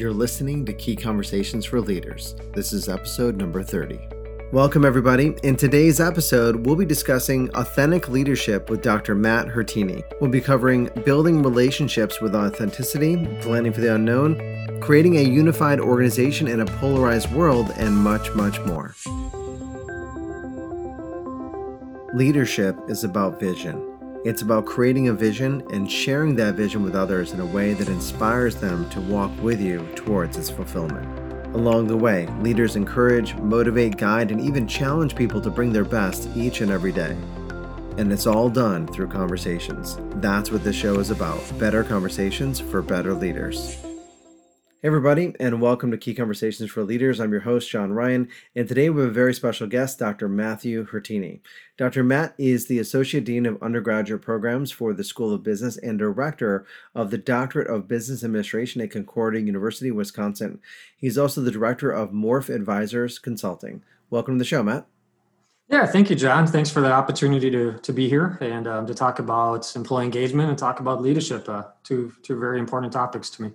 You're listening to Key Conversations for Leaders. This is episode number 30. Welcome, everybody. In today's episode, we'll be discussing authentic leadership with Dr. Matt Hurtienne. We'll be covering building relationships with authenticity, planning for the unknown, creating a unified organization in a polarized world, and much, much more. Leadership is about vision. It's about creating a vision and sharing that vision with others in a way that inspires them to walk with you towards its fulfillment. Along the way, leaders encourage, motivate, guide, and even challenge people to bring their best each and every day. And it's all done through conversations. That's what this show is about better conversations for better leaders. Hey, everybody, and welcome to Key Conversations for Leaders. I'm your host, John Ryan, and today we have a very special guest, Dr. Matthew Hurtienne. Dr. Matt is the Associate Dean of Undergraduate Programs for the School of Business and Director of the Doctorate of Business Administration at Concordia University, Wisconsin. He's also the Director of Morph Advisors Consulting. Welcome to the show, Matt. Yeah, thank you, John. Thanks for the opportunity to, to be here and um, to talk about employee engagement and talk about leadership, uh, two, two very important topics to me.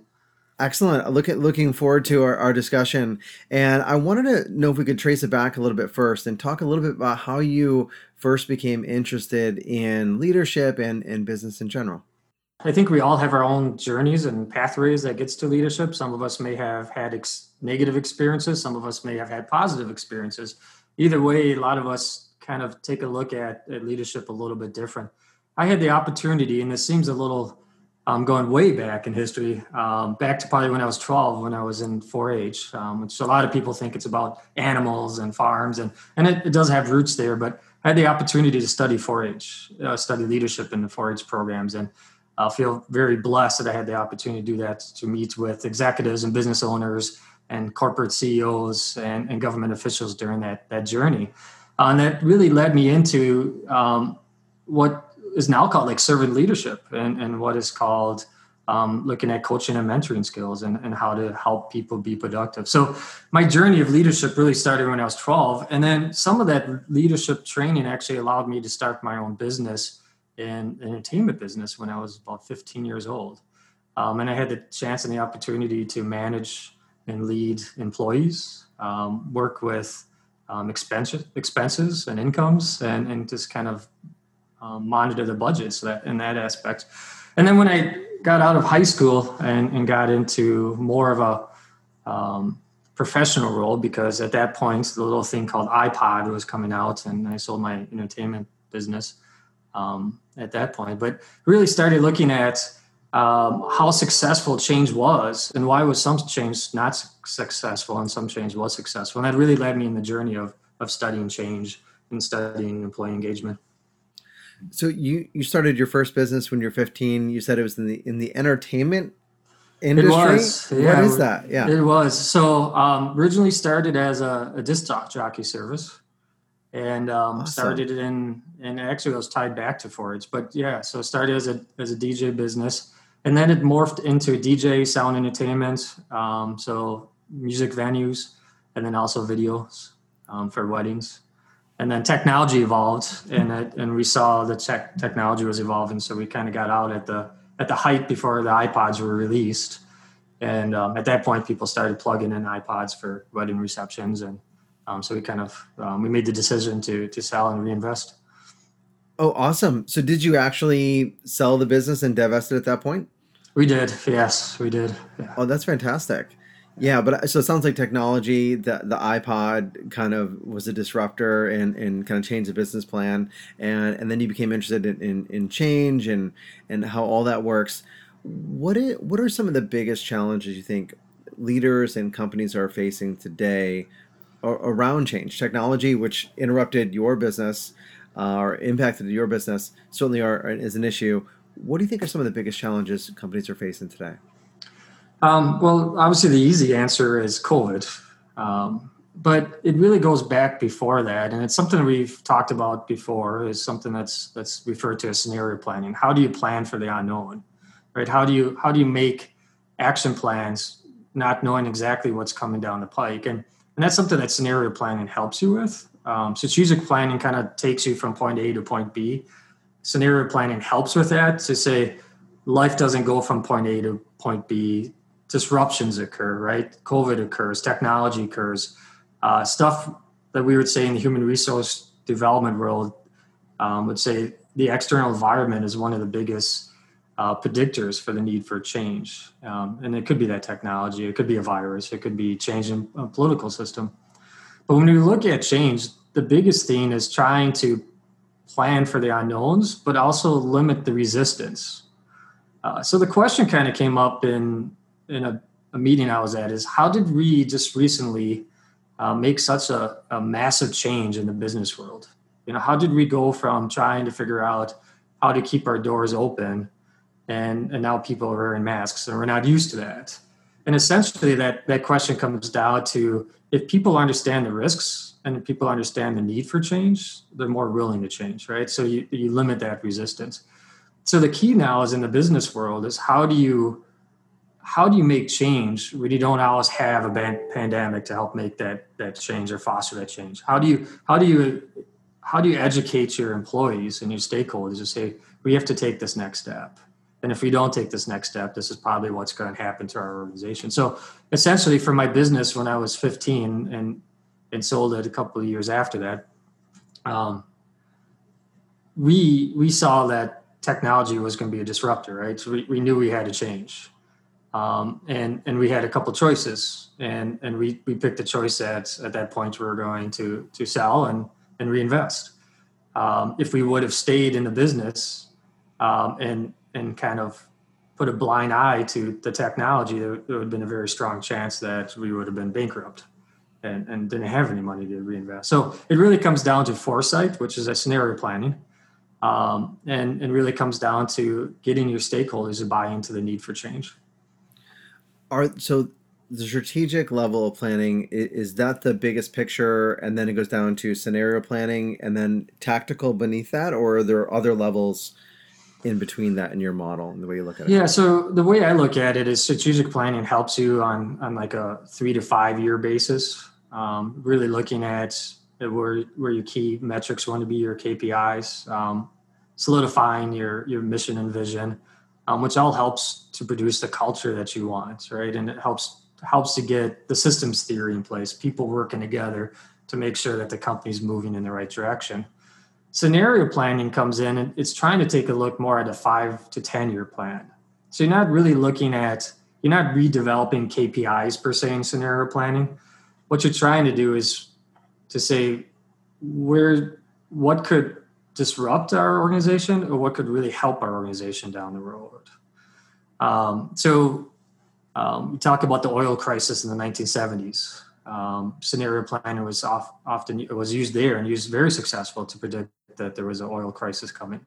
Excellent. Look at looking forward to our, our discussion. And I wanted to know if we could trace it back a little bit first and talk a little bit about how you first became interested in leadership and, and business in general. I think we all have our own journeys and pathways that gets to leadership. Some of us may have had ex- negative experiences. Some of us may have had positive experiences. Either way, a lot of us kind of take a look at, at leadership a little bit different. I had the opportunity, and this seems a little um, going way back in history, um, back to probably when I was 12, when I was in 4-H, um, which a lot of people think it's about animals and farms, and and it, it does have roots there. But I had the opportunity to study 4-H, uh, study leadership in the 4-H programs, and I feel very blessed that I had the opportunity to do that, to meet with executives and business owners and corporate CEOs and, and government officials during that that journey, uh, and that really led me into um, what is now called like servant leadership and, and what is called um, looking at coaching and mentoring skills and, and how to help people be productive. So my journey of leadership really started when I was 12. And then some of that leadership training actually allowed me to start my own business in entertainment business when I was about 15 years old. Um, and I had the chance and the opportunity to manage and lead employees, um, work with um, expenses, expenses and incomes, and, and just kind of um, monitor the budgets that in that aspect. And then when I got out of high school and, and got into more of a um, professional role, because at that point the little thing called iPod was coming out, and I sold my entertainment business um, at that point. But really started looking at um, how successful change was and why was some change not successful and some change was successful. And that really led me in the journey of of studying change and studying employee engagement. So you you started your first business when you're 15. You said it was in the in the entertainment industry. It was. Yeah, what is that? Yeah, it was. So um, originally started as a, a disc jockey service, and um, awesome. started in and actually it was tied back to 4-H. But yeah, so started as a as a DJ business, and then it morphed into DJ sound entertainment. Um, so music venues, and then also videos um, for weddings and then technology evolved and it, and we saw the tech technology was evolving so we kind of got out at the at the height before the ipods were released. And um, at that point people started plugging in ipods for wedding receptions and um, so we kind of um, we made the decision to to sell and reinvest. Oh awesome. So did you actually sell the business and divest it at that point? We did. Yes we did. Yeah. oh that's fantastic yeah, but so it sounds like technology, the the iPod kind of was a disruptor and, and kind of changed the business plan, and and then you became interested in, in, in change and and how all that works. What is, what are some of the biggest challenges you think leaders and companies are facing today around change? Technology, which interrupted your business uh, or impacted your business, certainly are is an issue. What do you think are some of the biggest challenges companies are facing today? Um, well, obviously, the easy answer is COVID. Um, but it really goes back before that, and it's something we've talked about before. Is something that's that's referred to as scenario planning. How do you plan for the unknown, right? How do you how do you make action plans, not knowing exactly what's coming down the pike, and and that's something that scenario planning helps you with. Um, strategic planning kind of takes you from point A to point B. Scenario planning helps with that to say life doesn't go from point A to point B disruptions occur, right? COVID occurs, technology occurs, uh, stuff that we would say in the human resource development world um, would say the external environment is one of the biggest uh, predictors for the need for change. Um, and it could be that technology, it could be a virus, it could be change in a political system. But when we look at change, the biggest thing is trying to plan for the unknowns, but also limit the resistance. Uh, so the question kind of came up in in a, a, meeting I was at is how did we just recently uh, make such a, a massive change in the business world? You know, how did we go from trying to figure out how to keep our doors open and and now people are wearing masks and we're not used to that? And essentially that that question comes down to if people understand the risks and people understand the need for change they're more willing to change right? So you, you limit that resistance. So the key now is in the business world is how do you how do you make change when you don't always have a pandemic to help make that that change or foster that change how do you how do you how do you educate your employees and your stakeholders to say we have to take this next step and if we don't take this next step, this is probably what's going to happen to our organization. So essentially, for my business, when I was 15 and and sold it a couple of years after that, um, we we saw that technology was going to be a disruptor, right? So we, we knew we had to change, um, and and we had a couple choices, and and we we picked a choice that at that point we were going to to sell and and reinvest. Um, if we would have stayed in the business um, and and kind of put a blind eye to the technology, there, there would have been a very strong chance that we would have been bankrupt and, and didn't have any money to reinvest. So it really comes down to foresight, which is a scenario planning, um, and, and really comes down to getting your stakeholders to buy into the need for change. Are so the strategic level of planning is that the biggest picture and then it goes down to scenario planning and then tactical beneath that or are there other levels in between that in your model and the way you look at it? Yeah, so the way I look at it is strategic planning helps you on on like a three to five year basis. Um, really looking at where where your key metrics want to be, your KPIs, um, solidifying your your mission and vision, um, which all helps to produce the culture that you want, right? And it helps helps to get the systems theory in place, people working together to make sure that the company's moving in the right direction scenario planning comes in and it's trying to take a look more at a five to 10 year plan. So you're not really looking at, you're not redeveloping KPIs per se in scenario planning. What you're trying to do is to say where, what could disrupt our organization or what could really help our organization down the road. Um, so um, we talk about the oil crisis in the 1970s. Um, scenario planning was off, often it was used there and used very successful to predict that there was an oil crisis coming.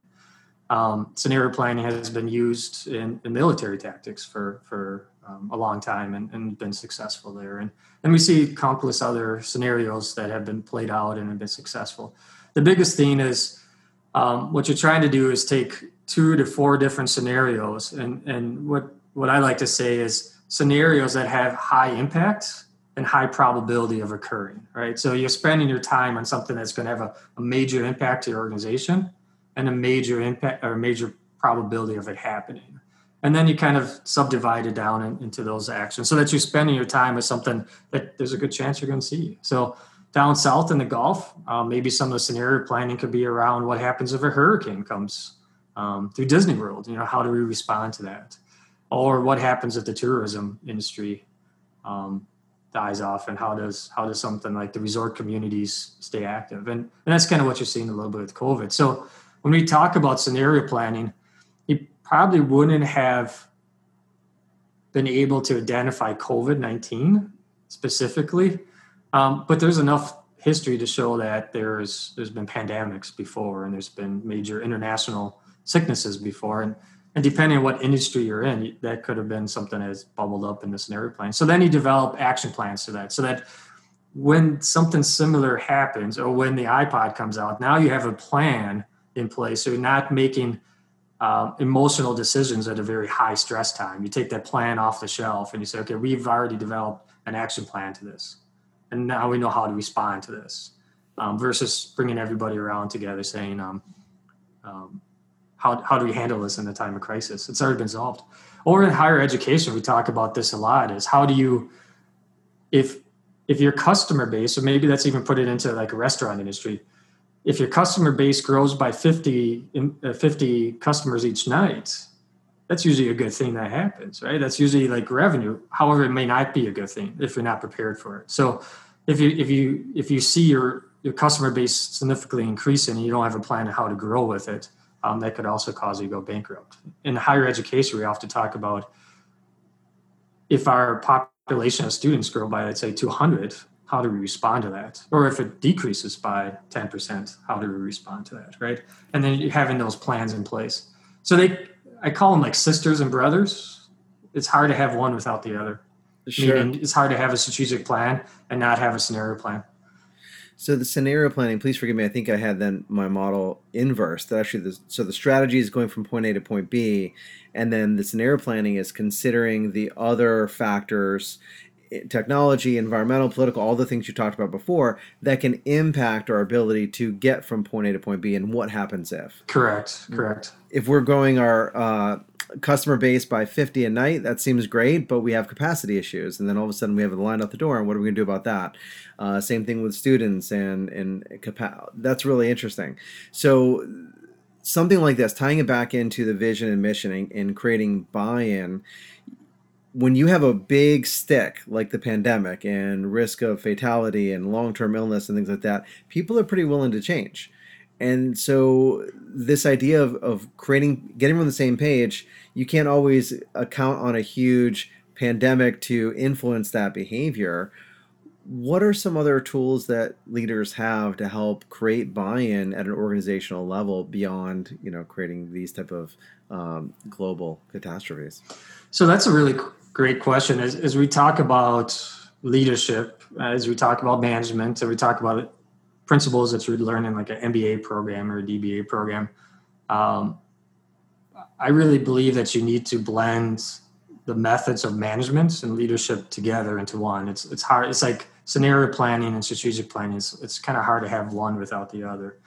Um, scenario planning has been used in, in military tactics for for um, a long time and, and, been successful there. And and we see countless other scenarios that have been played out and have been successful. The biggest thing is um, what you're trying to do is take two to four different scenarios, and and what what I like to say is scenarios that have high impact and high probability of occurring, right? So you're spending your time on something that's going to have a, a major impact to your organization and a major impact or a major probability of it happening. And then you kind of subdivide it down in, into those actions so that you're spending your time with something that there's a good chance you're going to see. So down south in the Gulf, um, maybe some of the scenario planning could be around what happens if a hurricane comes um, through Disney World. You know, how do we respond to that? Or what happens if the tourism industry um, dies off and how does how does something like the resort communities stay active and, and that's kind of what you're seeing a little bit with covid so when we talk about scenario planning you probably wouldn't have been able to identify covid-19 specifically um, but there's enough history to show that there's there's been pandemics before and there's been major international sicknesses before and and depending on what industry you're in, that could have been something that's bubbled up in the scenario plan. So then you develop action plans to that, so that when something similar happens, or when the iPod comes out, now you have a plan in place. So you're not making uh, emotional decisions at a very high stress time. You take that plan off the shelf and you say, okay, we've already developed an action plan to this, and now we know how to respond to this. Um, versus bringing everybody around together, saying, um, um, how, how do we handle this in a time of crisis? It's already been solved. or in higher education we talk about this a lot is how do you if if your customer base or maybe that's even put it into like a restaurant industry if your customer base grows by 50 uh, 50 customers each night that's usually a good thing that happens right? That's usually like revenue. However it may not be a good thing if you're not prepared for it. So if you if you if you see your your customer base significantly increasing and you don't have a plan on how to grow with it um, that could also cause you to go bankrupt. In higher education we often talk about if our population of students grow by let's say 200 how do we respond to that? Or if it decreases by 10% how do we respond to that right? And then having those plans in place. So they i call them like sisters and brothers it's hard to have one without the other sure. Meaning it's hard to have a strategic plan and not have a scenario plan so the scenario planning, please forgive me. I think I had then my model inverse. That actually, the, so the strategy is going from point A to point B, and then the scenario planning is considering the other factors technology, environmental, political, all the things you talked about before that can impact our ability to get from point A to point B and what happens if. Correct, correct. If we're growing our uh, customer base by 50 a night, that seems great, but we have capacity issues. And then all of a sudden we have a line out the door, and what are we going to do about that? Uh, same thing with students and, and capa- that's really interesting. So, something like this, tying it back into the vision and mission and, and creating buy in when you have a big stick like the pandemic and risk of fatality and long-term illness and things like that people are pretty willing to change. And so this idea of, of creating getting on the same page you can't always account on a huge pandemic to influence that behavior. What are some other tools that leaders have to help create buy-in at an organizational level beyond you know creating these type of um, global catastrophes? So that's a really great question. As, as we talk about leadership, as we talk about management, and we talk about principles that you would learn in like an MBA program or a DBA program, um, I really believe that you need to blend the methods of management and leadership together into one. It's it's hard. It's like scenario planning and strategic planning. It's it's kind of hard to have one without the other.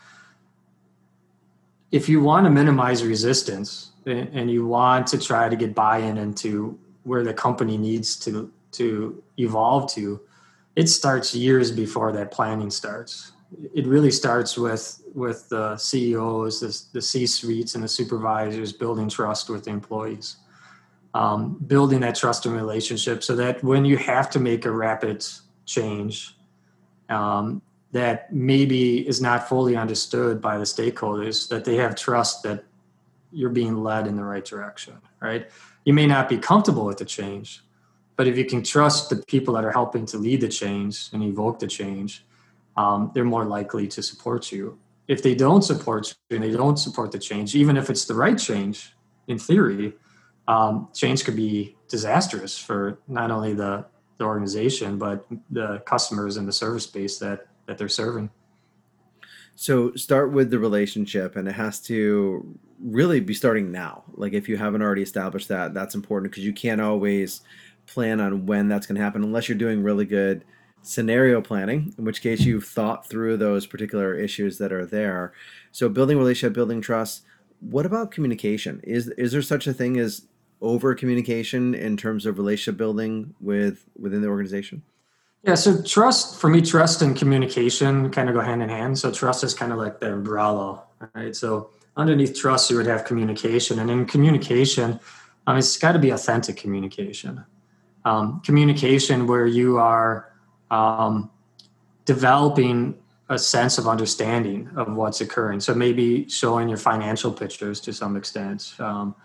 If you want to minimize resistance and you want to try to get buy-in into where the company needs to to evolve to it starts years before that planning starts. It really starts with with the ceos the, the c suites and the supervisors building trust with the employees um, building that trust and relationship so that when you have to make a rapid change um, that maybe is not fully understood by the stakeholders that they have trust that you're being led in the right direction right you may not be comfortable with the change, but if you can trust the people that are helping to lead the change and evoke the change, um, they're more likely to support you. If they don't support you and they don't support the change, even if it's the right change, in theory, um, change could be disastrous for not only the, the organization but the customers and the service base that that they're serving. So start with the relationship, and it has to really be starting now. Like if you haven't already established that, that's important because you can't always plan on when that's going to happen unless you're doing really good scenario planning, in which case you've thought through those particular issues that are there. So building relationship, building trust. What about communication? Is is there such a thing as over communication in terms of relationship building with within the organization? Yeah, so trust for me, trust and communication kind of go hand in hand. So trust is kind of like the umbrella, right? So underneath trust, you would have communication, and in communication, um, it's got to be authentic communication. Um, communication where you are um, developing a sense of understanding of what's occurring. So maybe showing your financial pictures to some extent, um,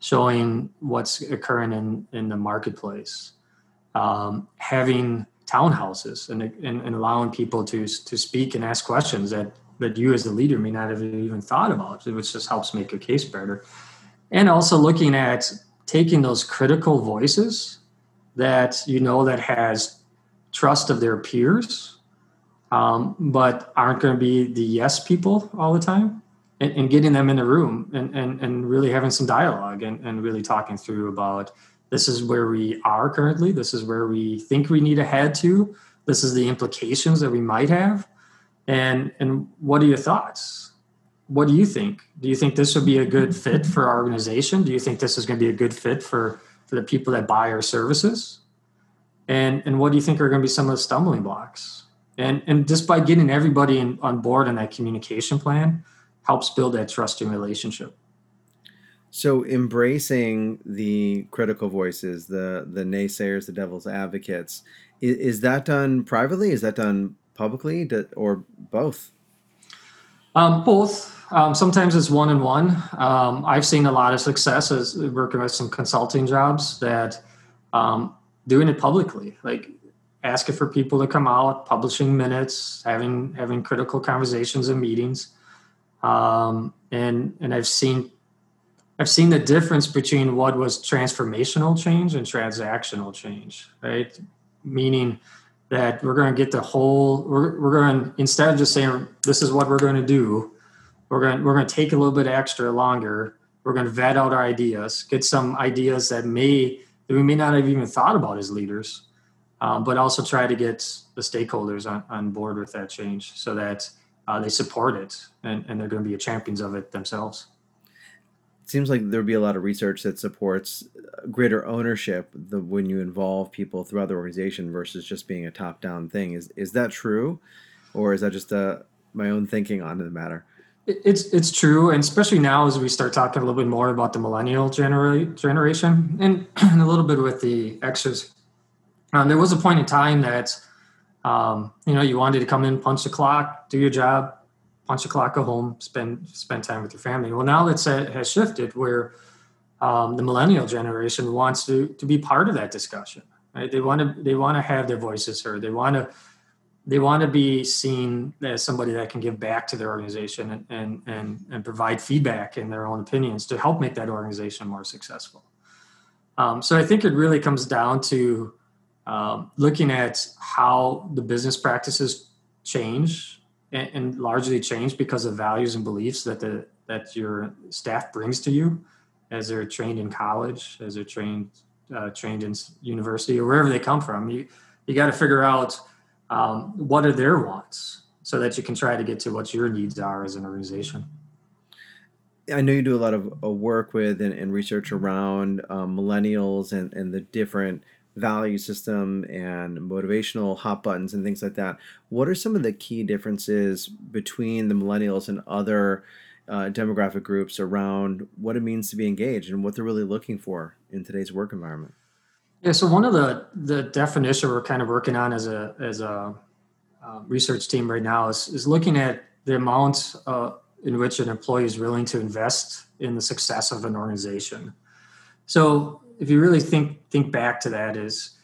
showing what's occurring in in the marketplace, um, having townhouses and, and, and allowing people to to speak and ask questions that that you as the leader may not have even thought about, which just helps make your case better. And also looking at taking those critical voices that you know that has trust of their peers, um, but aren't going to be the yes people all the time, and, and getting them in the room and, and, and really having some dialogue and, and really talking through about this is where we are currently this is where we think we need to head to this is the implications that we might have and and what are your thoughts what do you think do you think this would be a good fit for our organization do you think this is going to be a good fit for for the people that buy our services? And, and what do you think are going to be some of the stumbling blocks? And, and just by getting everybody in, on board in that communication plan helps build that trusting relationship. So embracing the critical voices, the the naysayers, the devil's advocates, is, is that done privately? Is that done publicly, or both? Um, both. Um, sometimes it's one and one. Um, I've seen a lot of success as working with some consulting jobs that um, doing it publicly, like asking for people to come out, publishing minutes, having having critical conversations and meetings. Um, and and I've seen I've seen the difference between what was transformational change and transactional change, right? Meaning that we're going to get the whole we're, we're going instead of just saying this is what we're going to do we're going we're going to take a little bit extra longer we're going to vet out our ideas get some ideas that may that we may not have even thought about as leaders um, but also try to get the stakeholders on, on board with that change so that uh, they support it and, and they're going to be champions of it themselves seems like there'd be a lot of research that supports greater ownership the, when you involve people throughout the organization versus just being a top-down thing. Is is that true, or is that just uh, my own thinking on the matter? It's it's true, and especially now as we start talking a little bit more about the millennial genera- generation, and, and, a little bit with the Xers. Um, there was a point in time that um, you know you wanted to come in, punch the clock, do your job, punch the clock, go home, spend spend time with your family. Well, now that has shifted where um, the millennial generation wants to to be part of that discussion. Right? They want to they want to have their voices heard. They want to they want to be seen as somebody that can give back to their organization and, and and and provide feedback in their own opinions to help make that organization more successful. Um, so I think it really comes down to um, looking at how the business practices change and, and, largely change because of values and beliefs that the that your staff brings to you as they're trained in college, as they're trained uh, trained in university or wherever they come from. You you got to figure out um, what are their wants so that you can try to get to what your needs are as an organization. I know you do a lot of uh, work with and, and research around um, millennials and, and the different value system and motivational hot buttons and things like that. What are some of the key differences between the millennials and other uh, demographic groups around what it means to be engaged and what they're really looking for in today's work environment? Yeah, so one of the the definition we're kind of working on as a as a uh, research team right now is is looking at the amount uh, in which an employee is willing to invest in the success of an organization. So if you really think think back to that is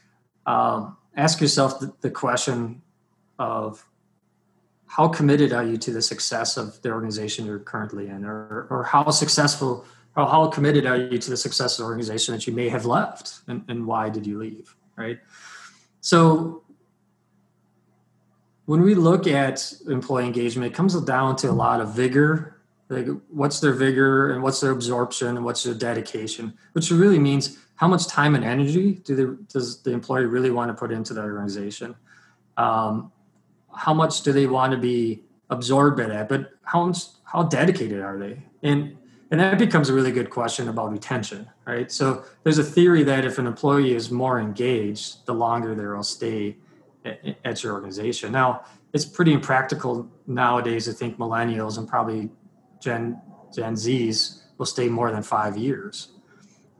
um, ask yourself the, the, question of how committed are you to the success of the organization you're currently in? Or, or how successful or how committed are you to the success of the organization that you may have left? And, and why did you leave right? So when we look at employee engagement it comes down to a lot of vigor like what's their vigor and what's their absorption and what's their dedication? Which really means how much time and energy do they, does the employee really want to put into the organization? Um, how much do they want to be absorbed by that but how much how dedicated are they? And and that becomes a really good question about retention right? So there's a theory that if an employee is more engaged the longer they'll stay at, at your organization. Now it's pretty impractical nowadays to think millennials and probably Gen Gen Zs will stay more than five years.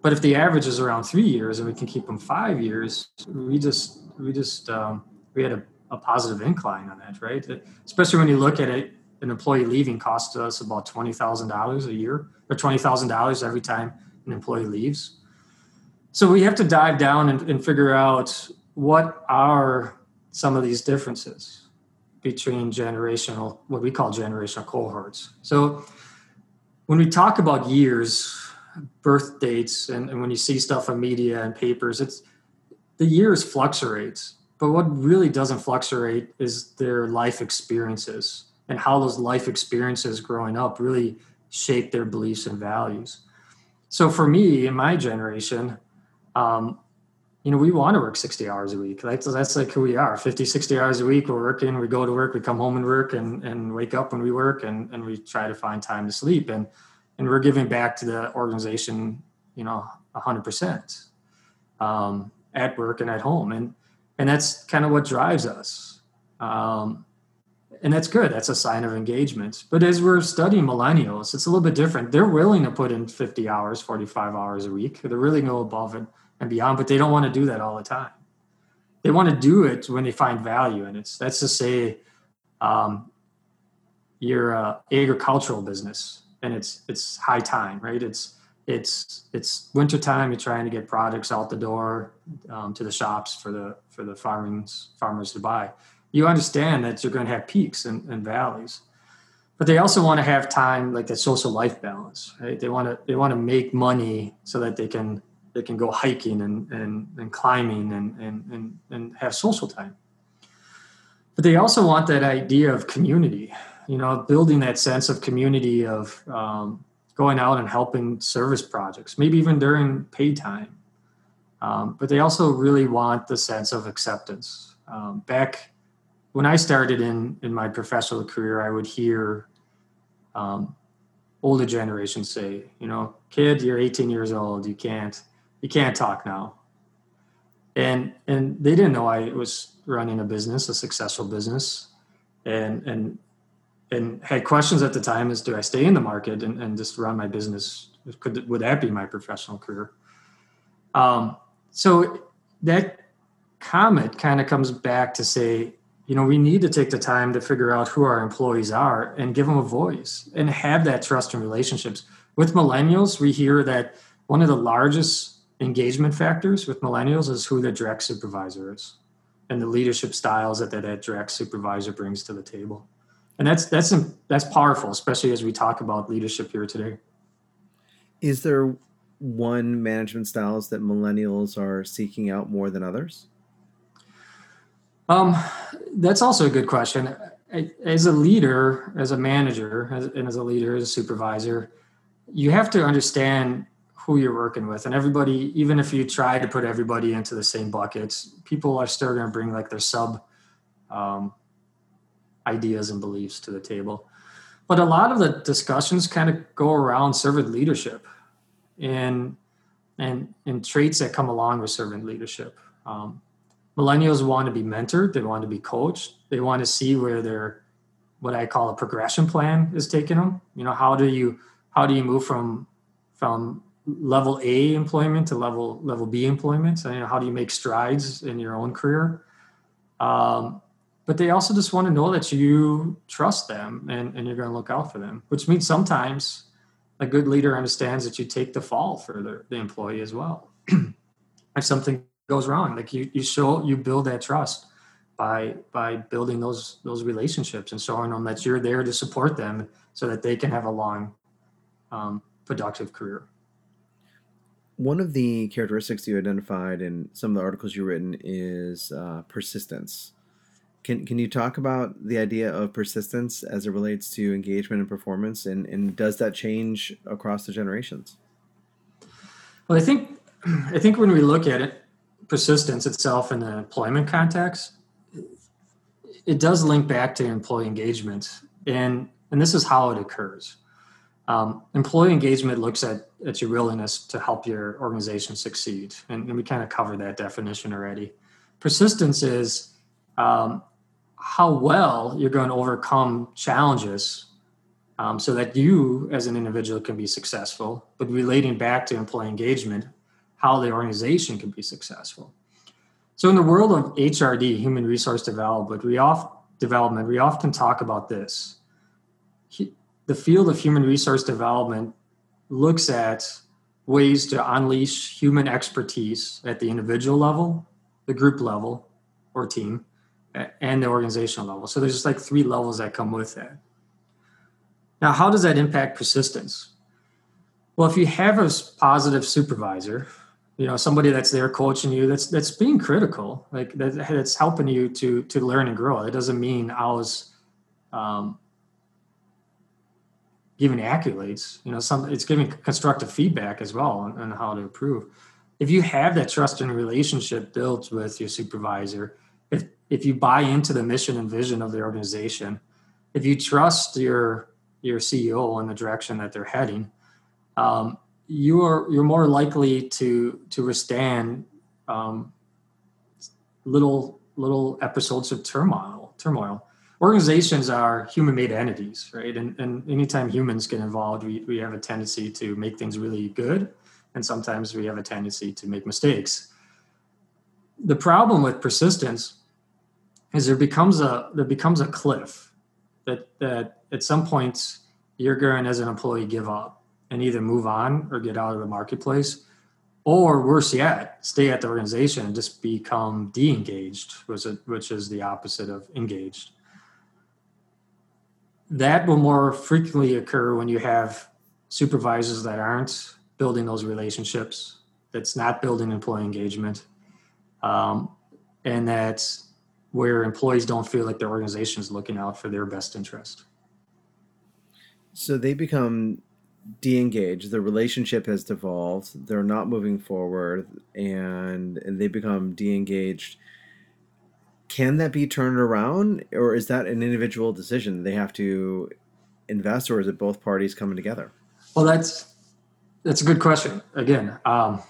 But if the average is around three years and we can keep them five years, we just we just um, we had a, a positive incline on that, right? Especially when you look at it, an employee leaving costs us about twenty thousand dollars a year or twenty thousand dollars every time an employee leaves. So we have to dive down and, and figure out what are some of these differences between generational, what we call generational cohorts. So when we talk about years, birth dates, and, and when you see stuff on media and papers, it's the years fluctuates. But what really doesn't fluctuate is their life experiences and how those life experiences growing up really shape their beliefs and values. So for me, in my generation, um, you know, we want to work 60 hours a week. That's, that's like who we are 50, 60 hours a week. We're working, we go to work, we come home and work and, and wake up when we work and, and we try to find time to sleep. And, and we're giving back to the organization, you know, hundred percent. um, at work and at home, and and that's kind of what drives us. Um, and that's good. That's a sign of engagement. But as we're studying millennials, it's a little bit different. They're willing to put in 50 hours, 45 hours a week. They're really go above it and beyond, but they don't want to do that all the time. They want to do it when they find value in it. That's to say, um, you're a agricultural business and it's it's high time, right? It's it's it's winter time. You're trying to get products out the door um, to the shops for the for the farmers farmers to buy you understand that you're going to have peaks and, and valleys but they also want to have time like that social life balance right they want to they want to make money so that they can they can go hiking and and, and climbing and, and and and have social time. But they also want that idea of community you know building that sense of community of um, going out and helping service projects maybe even during pay time. Um, but they also really want the sense of acceptance. Um, back when I started in in my professional career, I would hear um, older generations say, you know, kid, you're 18 years old, you can't you can't talk now. And and they didn't know I was running a business, a successful business, and and and had questions at the time as do I stay in the market and, and just run my business? Could would that be my professional career? Um, so that comment kind of comes back to say you know we need to take the time to figure out who our employees are and give them a voice and have that trust and relationships with millennials we hear that one of the largest engagement factors with millennials is who the direct supervisor is and the leadership styles that that, that direct supervisor brings to the table. And that's that's that's powerful especially as we talk about leadership here today. Is there one management styles that millennials are seeking out more than others? Um, that's also a good question. As a leader, as a manager, and as a leader, as a supervisor, you have to understand who you're working with. And everybody, even if you try to put everybody into the same buckets, people are still going to bring like their sub um, ideas and beliefs to the table. But a lot of the discussions kind of go around servant leadership and and and traits that come along with servant leadership. Um, millennials want to be mentored they want to be coached they want to see where their what i call a progression plan is taking them you know how do you how do you move from from level a employment to level level b employment and you know, how do you make strides in your own career um, but they also just want to know that you trust them and, and you're going to look out for them which means sometimes a good leader understands that you take the fall for the, the employee as well if something goes wrong. Like you, you show, you build that trust by by building those those relationships and showing them that you're there to support them so that they can have a long, um, productive career. One of the characteristics you identified in some of the articles you've written is uh, persistence. Can, can you talk about the idea of persistence as it relates to engagement and performance, and, and does that change across the generations? Well, I think I think when we look at it, persistence itself in the employment context, it does link back to employee engagement. And, and this is how it occurs. Um, employee engagement looks at, at your willingness to help your organization succeed. And, and we kind of covered that definition already. Persistence is um, how well you're going to overcome challenges um, so that you as an individual can be successful. But relating back to employee engagement, how the organization can be successful. So in the world of HRD, human resource development, we development, we often talk about this. He, the field of human resource development looks at ways to unleash human expertise at the individual level, the group level or team, and the organizational level. So there's just like three levels that come with that. Now, how does that impact persistence? Well, if you have a positive supervisor you know somebody that's there coaching you that's that's being critical like that, that's helping you to to learn and grow it doesn't mean i was um, giving accolades you know some it's giving constructive feedback as well on, on how to improve if you have that trust and relationship built with your supervisor if if you buy into the mission and vision of the organization if you trust your your ceo in the direction that they're heading um, you're you're more likely to to withstand um, little little episodes of turmoil. Turmoil. Organizations are human-made entities, right? And, and anytime humans get involved, we, we have a tendency to make things really good, and sometimes we have a tendency to make mistakes. The problem with persistence is there becomes a there becomes a cliff that that at some point you're going as an employee give up and either move on or get out of the marketplace or worse yet stay at the organization and just become de-engaged which is, which is the opposite of engaged that will more frequently occur when you have supervisors that aren't building those relationships that's not building employee engagement um, and that's where employees don't feel like their organization is looking out for their best interest. So they become de-engaged the relationship has devolved they're not moving forward and, and they become de-engaged can that be turned around or is that an individual decision they have to invest or is it both parties coming together well that's that's a good question again um,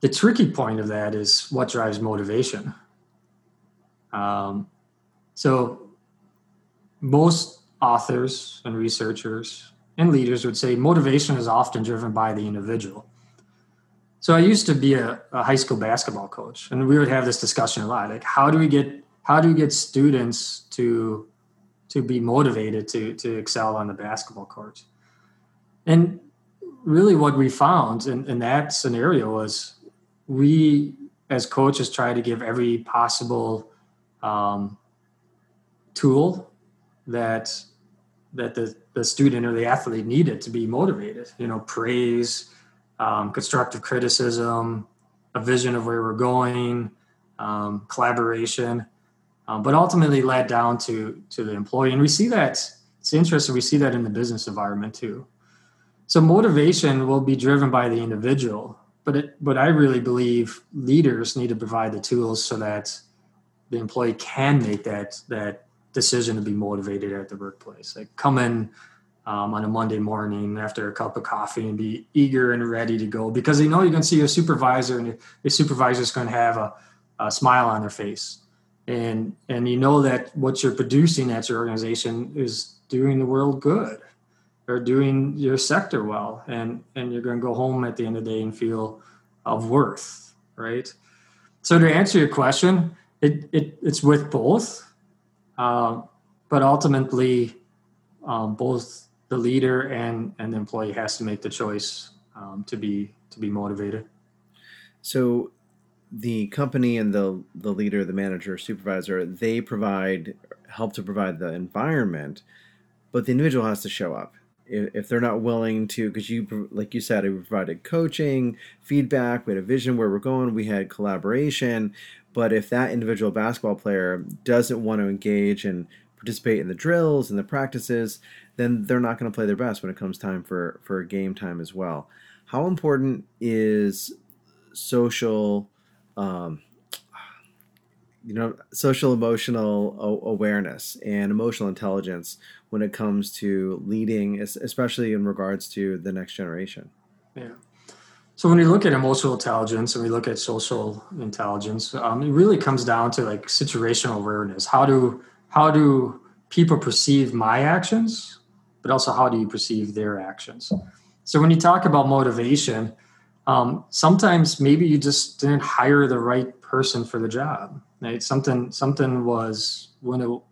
the tricky point of that is what drives motivation um, so most authors and researchers and leaders would say motivation is often driven by the individual. So I used to be a, a, high school basketball coach, and we would have this discussion a lot. Like, how do we get how do we get students to to be motivated to to excel on the basketball court? And really, what we found in, in that scenario was we as coaches try to give every possible um, tool that that the, the student or the athlete needed to be motivated you know praise um, constructive criticism a vision of where we're going um, collaboration um, but ultimately led down to to the employee and we see that it's interesting we see that in the business environment too so motivation will be driven by the individual but it, but i really believe leaders need to provide the tools so that the employee can make that that decision to be motivated at the workplace. Like come in um, on a Monday morning after a cup of coffee and be eager and ready to go because they know you're going to see your supervisor and your supervisor is going to have a, a smile on their face. And, and you know that what you're producing at your organization is doing the world good or doing your sector well. And, and you're going to go home at the end of the day and feel of worth, right? So to answer your question, it, it it's with both uh, but ultimately, um, both the leader and, and the employee has to make the choice um, to be to be motivated. So, the company and the the leader, the manager, supervisor, they provide help to provide the environment, but the individual has to show up. If, if they're not willing to, because you, like you said, we provided coaching, feedback, we had a vision where we're going, we had collaboration, but if that individual basketball player doesn't want to engage and participate in the drills and the practices, then they're not going to play their best when it comes time for, for game time as well. How important is social, um, you know, social emotional awareness and emotional intelligence when it comes to leading, especially in regards to the next generation? Yeah. So when we look at emotional intelligence and we look at social intelligence, um, it really comes down to like situational awareness. How do how do people perceive my actions, but also how do you perceive their actions? So when you talk about motivation, um, sometimes maybe you just didn't hire the right person for the job. Right? Something something was went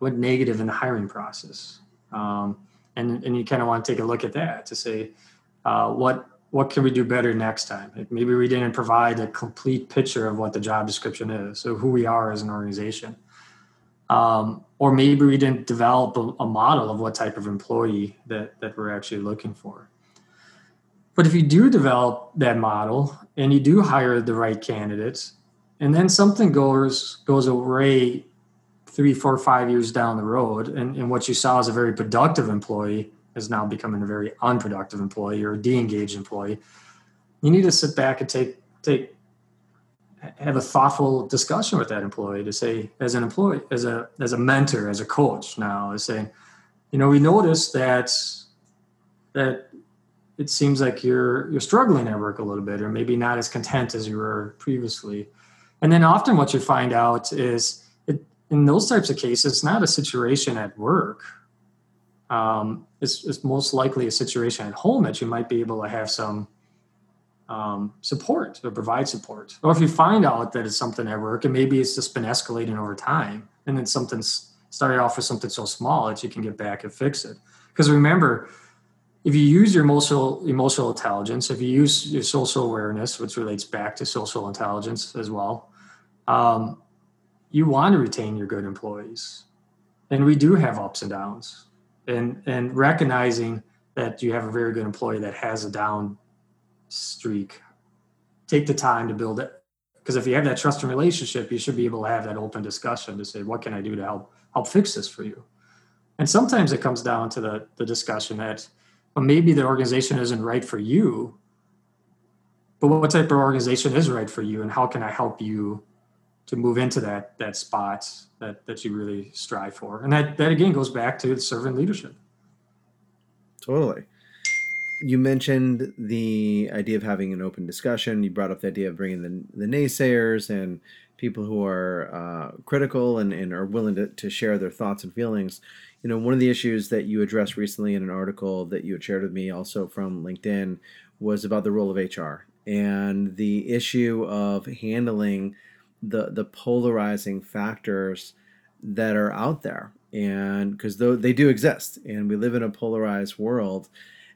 went negative in the hiring process, um, and and you kind of want to take a look at that to say uh, what what can we do better next time? Maybe we didn't provide a complete picture of what the job description is, so who we are as an organization. Um, or maybe we didn't develop a, a, model of what type of employee that, that we're actually looking for. But if you do develop that model and you do hire the right candidates, and then something goes goes away three, four, five years down the road, and, and what you saw as a very productive employee is now becoming a very unproductive employee or a de-engaged employee you need to sit back and take take have a thoughtful discussion with that employee to say as an employee as a as a mentor as a coach now is saying you know we noticed that that it seems like you're you're struggling at work a little bit or maybe not as content as you were previously. And then often what you find out is it, in those types of cases it's not a situation at work. Um, it's, it's, most likely a situation at home that you might be able to have some um, support or provide support. Or if you find out that it's something at work and maybe it's just been escalating over time and then something's started off with something so small that you can get back and fix it. Because remember if you use your emotional emotional intelligence, if you use your social awareness, which relates back to social intelligence as well, um, you want to retain your good employees, and we do have ups and downs, and and recognizing that you have a very good employee that has a down streak, take the time to build it. Because if you have that trust and relationship, you should be able to have that open discussion to say, what can I do to help help fix this for you? And sometimes it comes down to the the discussion that well, maybe the organization isn't right for you, but what type of organization is right for you, and how can I help you to move into that that spot that that you really strive for? And that that again goes back to servant leadership. Totally. You mentioned the idea of having an open discussion. You brought up the idea of bringing the, the naysayers and people who are uh, critical and, and are willing to, to share their thoughts and feelings you know, one of the issues that you addressed recently in an article that you had shared with me also from LinkedIn was about the role of HR and the issue of handling the the polarizing factors that are out there and because though they do exist and we live in a polarized world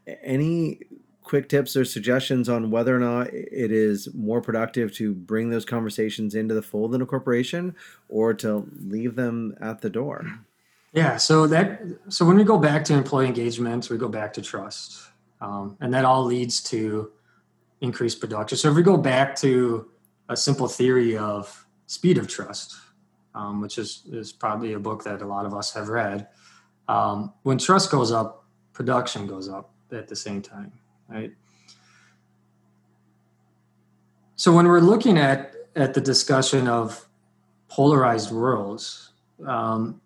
any quick tips or suggestions on whether or not it is more productive to bring those conversations into the fold in a corporation or to leave them at the door yeah. So that so when we go back to employee engagement, we go back to trust, um, and that all leads to increased production. So if we go back to a simple theory of speed of trust, um, which is is probably a book that a lot of us have read, um, when trust goes up, production goes up at the same time, right? So when we're looking at at the discussion of polarized worlds, um,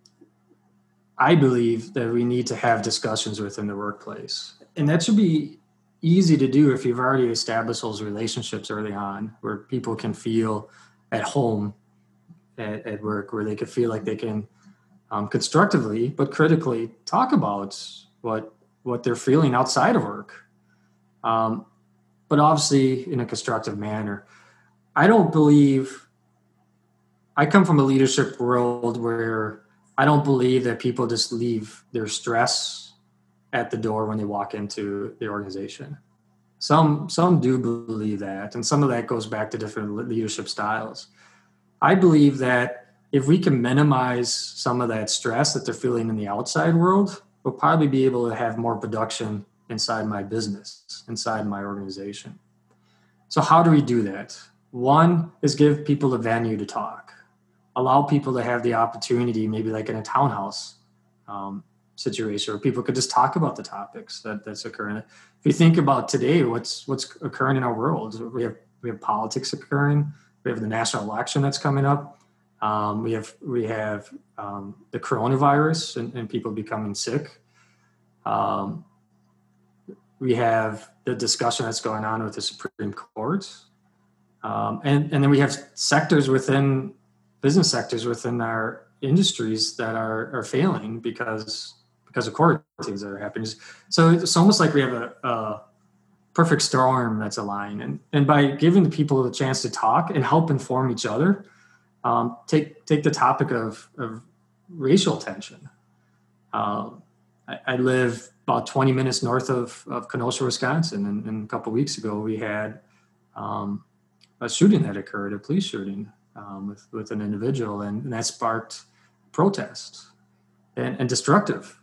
I believe that we need to have discussions within the workplace. And that should be easy to do if you've already established those relationships early on where people can feel at home at, at work, where they can feel like they can um, constructively but critically talk about what what they're feeling outside of work. Um, but obviously in a constructive manner. I don't believe I come from a leadership world where I don't believe that people just leave their stress at the door when they walk into the organization. Some some do believe that, and some of that goes back to different leadership styles. I believe that if we can minimize some of that stress that they're feeling in the outside world, we'll probably be able to have more production inside my business, inside my organization. So how do we do that? One is give people a venue to talk allow people to have the opportunity, maybe like in a townhouse um, situation, where people could just talk about the topics that, that's occurring. If you think about today, what's what's occurring in our world, we have we have politics occurring. We have the national election that's coming up. Um, we have we have um, the coronavirus and, and, people becoming sick. Um, we have the discussion that's going on with the Supreme Court, um, and and then we have sectors within business sectors within our industries that are, are failing because because of quarantines that are happening. So it's almost like we have a, a perfect storm that's aligned. And, and by giving the people the chance to talk and help inform each other, um, take take the topic of, of racial tension. Um, I, I, live about 20 minutes north of, of Kenosha, Wisconsin, and, and a couple weeks ago we had um, a shooting that occurred, a police shooting, um, with, with an individual, and, and that sparked protest and, and destructive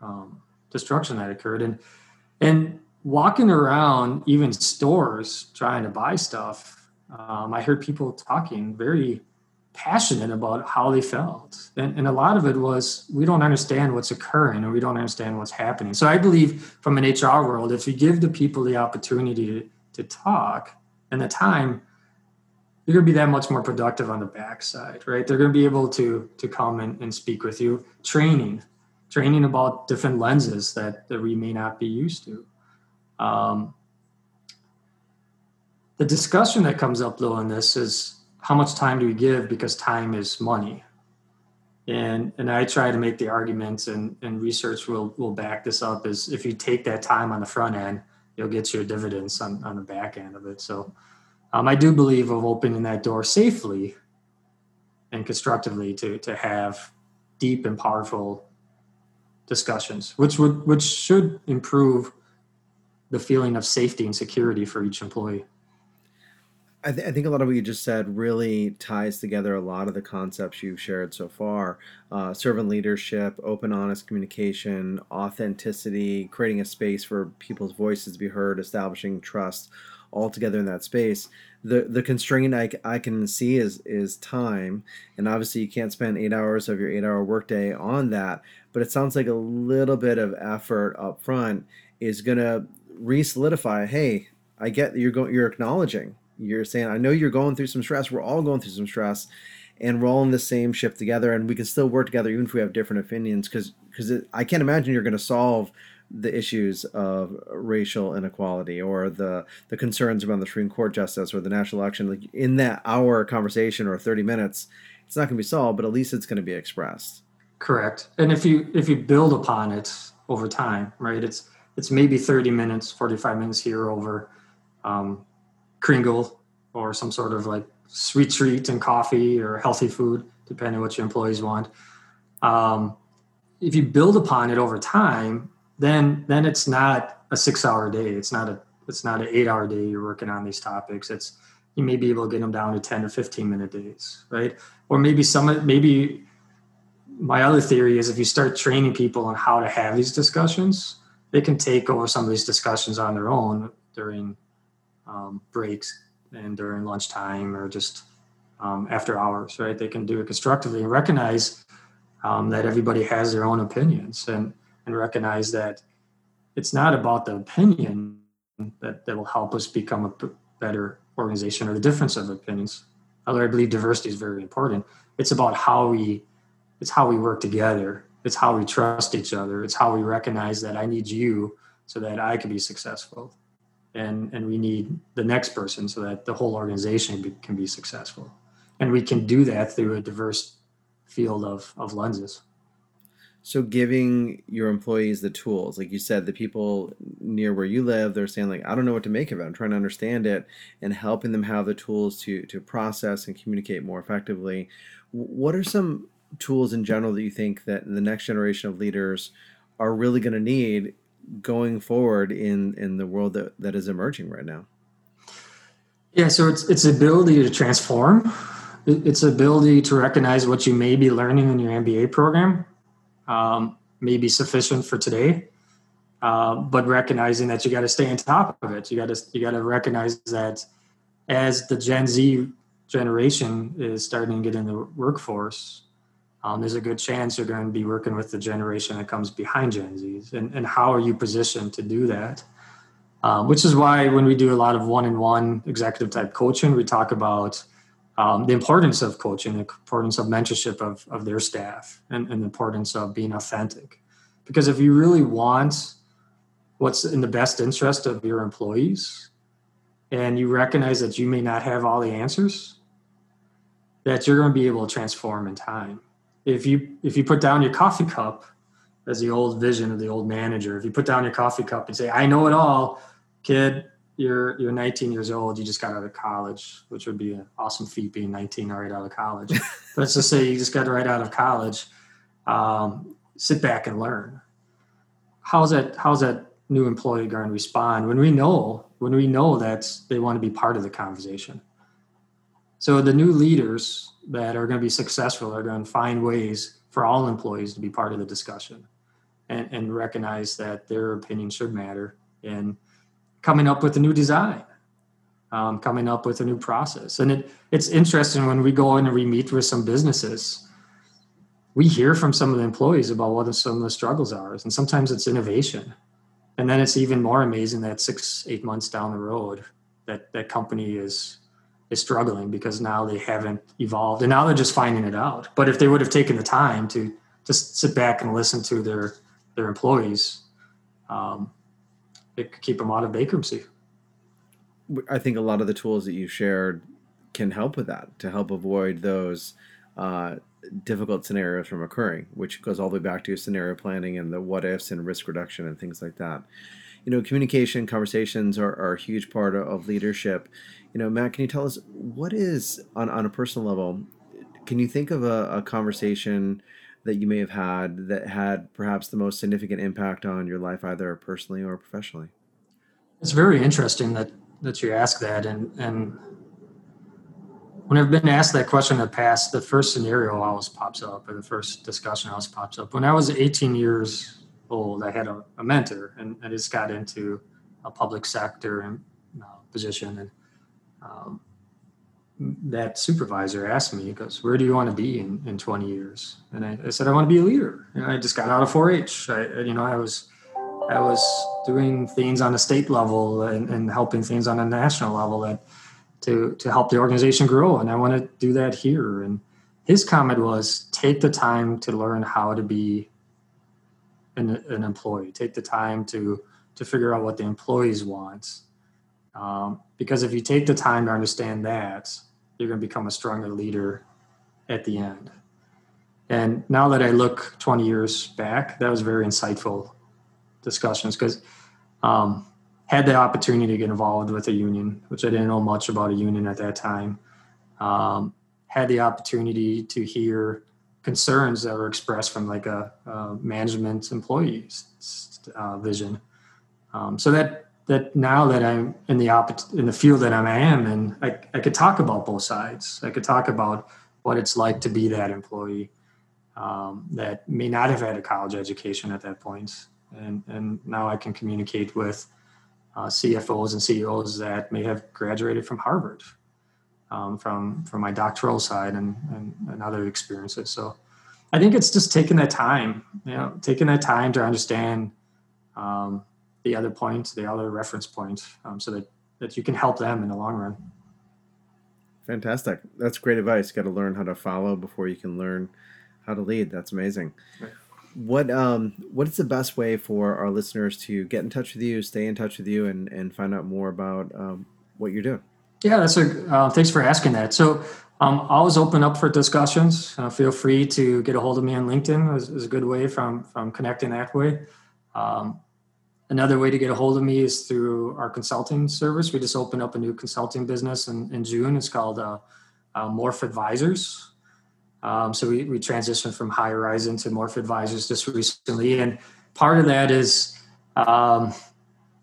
um, destruction that occurred. And and walking around even stores trying to buy stuff, um, I heard people talking very passionate about how they felt. And, and a lot of it was we don't understand what's occurring or we don't understand what's happening. So I believe from an HR world, if you give the people the opportunity to, to talk and the time, you're going to be that much more productive on the backside, right? They're going to be able to to come and, and speak with you. Training, training about different lenses that, that we may not be used to. Um, the discussion that comes up though in this is how much time do we give because time is money? And and i try to make the arguments and and research will will back this up is if you take that time on the front end you'll get your dividends on, on the back end of it. So um, i do believe of opening that door safely and constructively to to have deep and powerful discussions which would which should improve the feeling of safety and security for each employee I, th- I, think a lot of what you just said really ties together a lot of the concepts you've shared so far uh, servant leadership, open, honest communication, authenticity, creating a space for people's voices to be heard, establishing trust all together in that space. The, the constraint I, I can see is, is time. And obviously, you can't spend eight hours of your eight hour workday on that. But it sounds like a little bit of effort up front is going to re solidify hey, I get you're going, you're acknowledging you're saying, I know you're going through some stress. We're all going through some stress, and we're all in the same ship together, and we can still work together even if we have different opinions. Because because I can't imagine you're going to solve the issues of racial inequality or the the concerns around the Supreme Court justice or the national election like in that hour conversation or 30 minutes it's not going to be solved but at least it's going to be expressed correct and if you if you build upon it over time right it's it's maybe 30 minutes 45 minutes here over um, Kringle or some sort of like sweet treat and coffee or healthy food, depending on what your employees want. Um, if you build upon it over time, then then it's not a six hour day. It's not a it's not an eight hour day you're working on these topics. It's you may be able to get them down to 10 or 15 minute days, right? Or maybe some maybe my other theory is if you start training people on how to have these discussions, they can take over some of these discussions on their own during um, breaks and during lunchtime or just um, after hours, right? They can do it constructively and recognize um, that everybody has their own opinions and, and recognize that it's not about the opinion that, that will help us become a better organization or the difference of opinions. Although I believe diversity is very important. It's about how we it's how we work together. It's how we trust each other. It's how we recognize that I need you so that I can be successful and and we need the next person so that the whole organization be, can be successful. And we can do that through a diverse field of of lenses. So giving your employees the tools like you said the people near where you live they're saying like i don't know what to make of it. I'm trying to understand it and helping them have the tools to to process and communicate more effectively. What are some tools in general that you think that the next generation of leaders are really going to need going forward in in the world that, that is emerging right now? Yeah so it's it's ability to transform. It's ability to recognize what you may be learning in your mba program um, may be sufficient for today uh, but recognizing that you got to stay on top of it. You got to you got to recognize that as the gen z generation is starting to get in the workforce um, there's a good chance you're going to be working with the generation that comes behind Gen Zs. And, and how are you positioned to do that? Um, which is why when we do a lot of one-on-one executive type coaching, we talk about um, the importance of coaching, the importance of mentorship of, of their staff, and, and the importance of being authentic. Because if you really want what's in the best interest of your employees, and you recognize that you may not have all the answers, that you're going to be able to transform in time if you if you put down your coffee cup as the old vision of the old manager if you put down your coffee cup and say i know it all kid you're you're 19 years old you just got out of college which would be an awesome feat being 19 right out of college. Let's just say you just got right out of college um, sit back and learn. How's that how's that new employee going to respond when we know when we know that they want to be part of the conversation? So the new leaders that are going to be successful are going to find ways for all employees to be part of the discussion and, and recognize that their opinion should matter in coming up with a new design um, coming up with a new process. And it, it's interesting when we go in and we meet with some businesses we hear from some of the employees about what some of the struggles are and sometimes it's innovation. And then it's even more amazing that six eight months down the road that that company is is struggling because now they haven't evolved and now they're just finding it out. But if they would have taken the time to just sit back and listen to their their employees, um, it could keep them out of bankruptcy. I think a lot of the tools that you shared can help with that to help avoid those uh, difficult scenarios from occurring, which goes all the way back to scenario planning and the what ifs and risk reduction and things like that. You know, communication, conversations are, are a huge part of, of leadership. You know, Matt, can you tell us what is, on, on a personal level, can you think of a, a conversation that you may have had that had perhaps the most significant impact on your life, either personally or professionally? It's very interesting that that you ask that, and and when I've been asked that question in the past, the first scenario always pops up, or the first discussion always pops up. When I was 18 years old, I had a, a mentor, and I just got into a public sector and uh, position, and um, that supervisor asked me, he goes, "Where do you want to be in, in 20 years?" And I, I said, "I want to be a leader." And I just got out of 4-H. I, you know, I was I was doing things on a state level and, and helping things on a national level that to to help the organization grow, and I want to do that here. And his comment was, "Take the time to learn how to be an, an employee. Take the time to to figure out what the employees want." Um, because if you take the time to understand that, you're going to become a stronger leader at the end. And now that I look 20 years back, that was very insightful discussions because um, had the opportunity to get involved with a union, which I didn't know much about a union at that time. Um, had the opportunity to hear concerns that were expressed from like a, a management employee's uh, vision. Um, so that that now that I'm in the op- in the field that I am in, I, I could talk about both sides. I could talk about what it's like to be that employee um, that may not have had a college education at that point, and and now I can communicate with uh, CFOs and CEOs that may have graduated from Harvard, um, from from my doctoral side and, and and other experiences. So I think it's just taking that time, you know, taking that time to understand. Um, the other point, the other reference point, um, so that that you can help them in the long run. Fantastic. That's great advice. Got to learn how to follow before you can learn how to lead. That's amazing. Right. What um what is the best way for our listeners to get in touch with you, stay in touch with you, and and find out more about um, what you're doing? Yeah, that's a uh, thanks for asking that. So um, always open up for discussions. Uh, feel free to get a hold of me on LinkedIn. is, is a good way from from connecting that way. Um, Another way to get a hold of me is through our consulting service. We just opened up a new consulting business in, in June. It's called uh, uh, Morph Advisors. Um, so we, we transitioned from High Horizon to Morph Advisors just recently. And part of that is um,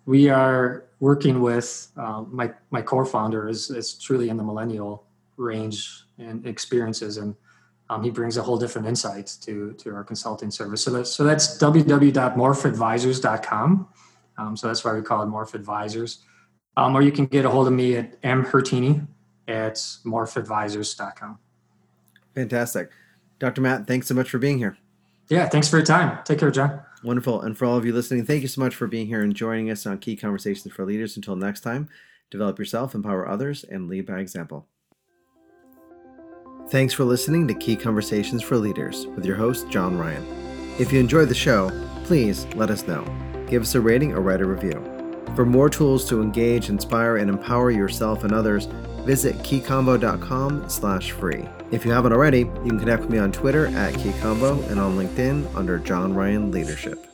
we are working with uh, my, my core founder is, is truly in the millennial range and experiences. And um, he brings a whole different insight to to our consulting service. So that's so that's www.morphadvisors.com. Um, so that's why we call it Morph Advisors. Um, or you can get a hold of me at mhurtienne at morphadvisors.com. Fantastic. Dr. Matt, thanks so much for being here. Yeah, thanks for your time. Take care, John. Wonderful. And for all of you listening, thank you so much for being here and joining us on Key Conversations for Leaders. Until next time, develop yourself, empower others, and lead by example. Thanks for listening to Key Conversations for Leaders with your host, John Ryan. If you enjoyed the show, please let us know. Give us a rating or write a review. For more tools to engage, inspire, and empower yourself and others, visit keycombo.com slash free. If you haven't already, you can connect with me on Twitter at keycombo and on LinkedIn under John Ryan Leadership.